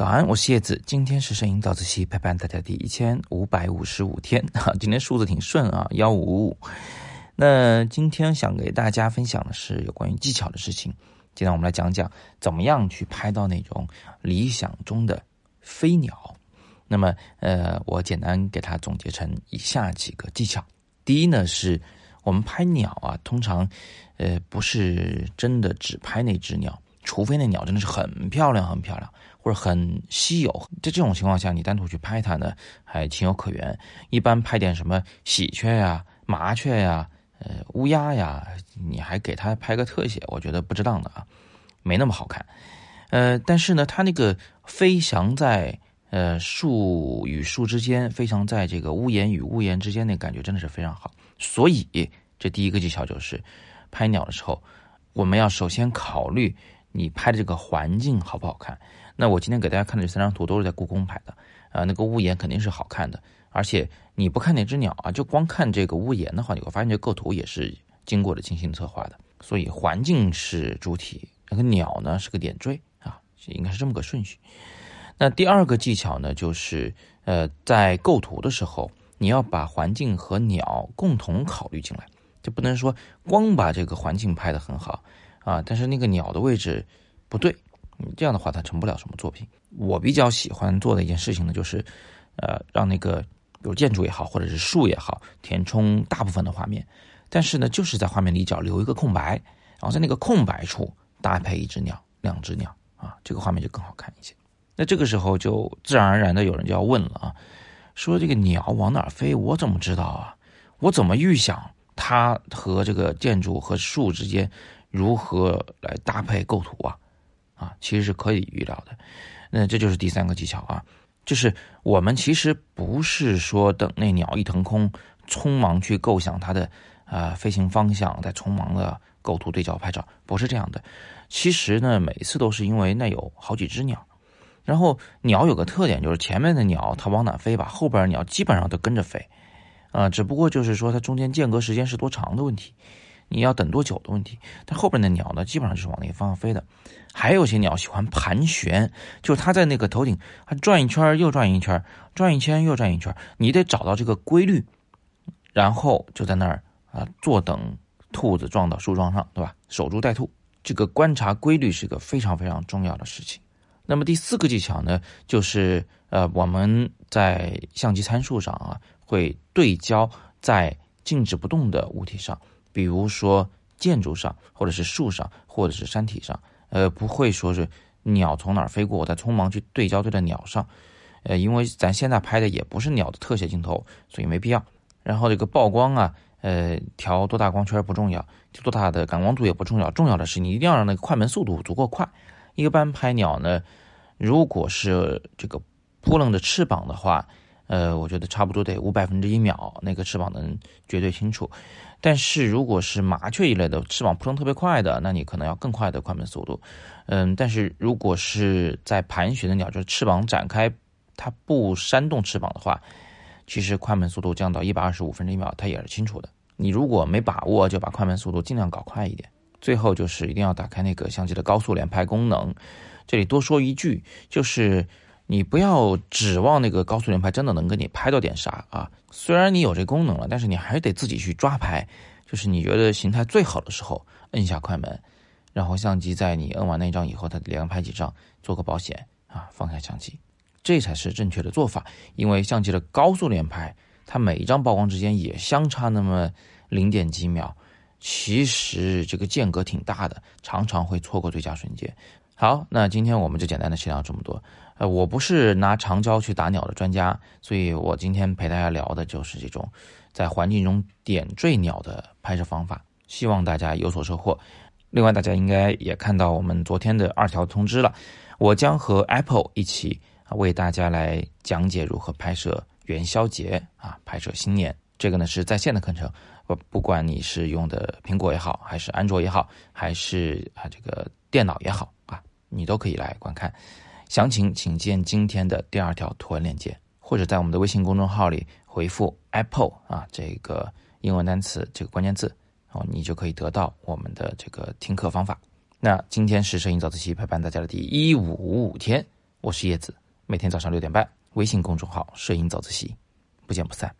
早安，我是叶子。今天是摄影早自习陪伴大家第一千五百五十五天哈，今天数字挺顺啊，幺五五。那今天想给大家分享的是有关于技巧的事情。今天我们来讲讲怎么样去拍到那种理想中的飞鸟。那么，呃，我简单给它总结成以下几个技巧。第一呢，是我们拍鸟啊，通常，呃，不是真的只拍那只鸟，除非那鸟真的是很漂亮，很漂亮。或者很稀有，在这种情况下，你单独去拍它呢，还情有可原。一般拍点什么喜鹊呀、麻雀呀、呃乌鸦呀，你还给它拍个特写，我觉得不值当的啊，没那么好看。呃，但是呢，它那个飞翔在呃树与树之间，飞翔在这个屋檐与屋檐之间，那感觉真的是非常好。所以，这第一个技巧就是，拍鸟的时候，我们要首先考虑你拍的这个环境好不好看。那我今天给大家看的这三张图都是在故宫拍的，啊，那个屋檐肯定是好看的，而且你不看那只鸟啊，就光看这个屋檐的话，你会发现这构图也是经过了精心策划的。所以环境是主体，那个鸟呢是个点缀啊，应该是这么个顺序。那第二个技巧呢，就是呃，在构图的时候，你要把环境和鸟共同考虑进来，就不能说光把这个环境拍得很好啊，但是那个鸟的位置不对。这样的话，它成不了什么作品。我比较喜欢做的一件事情呢，就是，呃，让那个有建筑也好，或者是树也好，填充大部分的画面。但是呢，就是在画面里角留一个空白，然后在那个空白处搭配一只鸟、两只鸟啊，这个画面就更好看一些。那这个时候就自然而然的有人就要问了啊，说这个鸟往哪儿飞，我怎么知道啊？我怎么预想它和这个建筑和树之间如何来搭配构图啊？啊，其实是可以预料的，那这就是第三个技巧啊，就是我们其实不是说等那鸟一腾空，匆忙去构想它的啊飞行方向，再匆忙的构图对焦拍照，不是这样的。其实呢，每次都是因为那有好几只鸟，然后鸟有个特点，就是前面的鸟它往哪飞吧，后边的鸟基本上都跟着飞，啊，只不过就是说它中间间隔时间是多长的问题。你要等多久的问题，但后边的鸟呢，基本上就是往那个方向飞的。还有些鸟喜欢盘旋，就是它在那个头顶，它转一圈又转一圈，转一圈又转一圈。你得找到这个规律，然后就在那儿啊，坐等兔子撞到树桩上，对吧？守株待兔，这个观察规律是个非常非常重要的事情。那么第四个技巧呢，就是呃，我们在相机参数上啊，会对焦在静止不动的物体上。比如说建筑上，或者是树上，或者是山体上，呃，不会说是鸟从哪儿飞过，我再匆忙去对焦对在鸟上，呃，因为咱现在拍的也不是鸟的特写镜头，所以没必要。然后这个曝光啊，呃，调多大光圈不重要，多大的感光度也不重要，重要的是你一定要让那个快门速度足够快。一般拍鸟呢，如果是这个扑棱的翅膀的话。呃，我觉得差不多得五百分之一秒，那个翅膀能绝对清楚。但是如果是麻雀一类的翅膀扑腾特别快的，那你可能要更快的快门速度。嗯，但是如果是在盘旋的鸟，就是翅膀展开，它不扇动翅膀的话，其实快门速度降到一百二十五分之一秒，它也是清楚的。你如果没把握，就把快门速度尽量搞快一点。最后就是一定要打开那个相机的高速连拍功能。这里多说一句，就是。你不要指望那个高速连拍真的能给你拍到点啥啊！虽然你有这功能了，但是你还是得自己去抓拍。就是你觉得形态最好的时候，摁下快门，然后相机在你摁完那张以后，它连拍几张，做个保险啊，放下相机，这才是正确的做法。因为相机的高速连拍，它每一张曝光之间也相差那么零点几秒，其实这个间隔挺大的，常常会错过最佳瞬间。好，那今天我们就简单的先聊这么多。呃，我不是拿长焦去打鸟的专家，所以我今天陪大家聊的就是这种在环境中点缀鸟的拍摄方法，希望大家有所收获。另外，大家应该也看到我们昨天的二条通知了，我将和 Apple 一起为大家来讲解如何拍摄元宵节啊，拍摄新年。这个呢是在线的课程，不不管你是用的苹果也好，还是安卓也好，还是啊这个电脑也好，你都可以来观看。详情请见今天的第二条图文链接，或者在我们的微信公众号里回复 Apple 啊这个英文单词这个关键字，哦，你就可以得到我们的这个听课方法。那今天是摄影早自习陪伴大家的第一五五天，我是叶子，每天早上六点半，微信公众号“摄影早自习”，不见不散。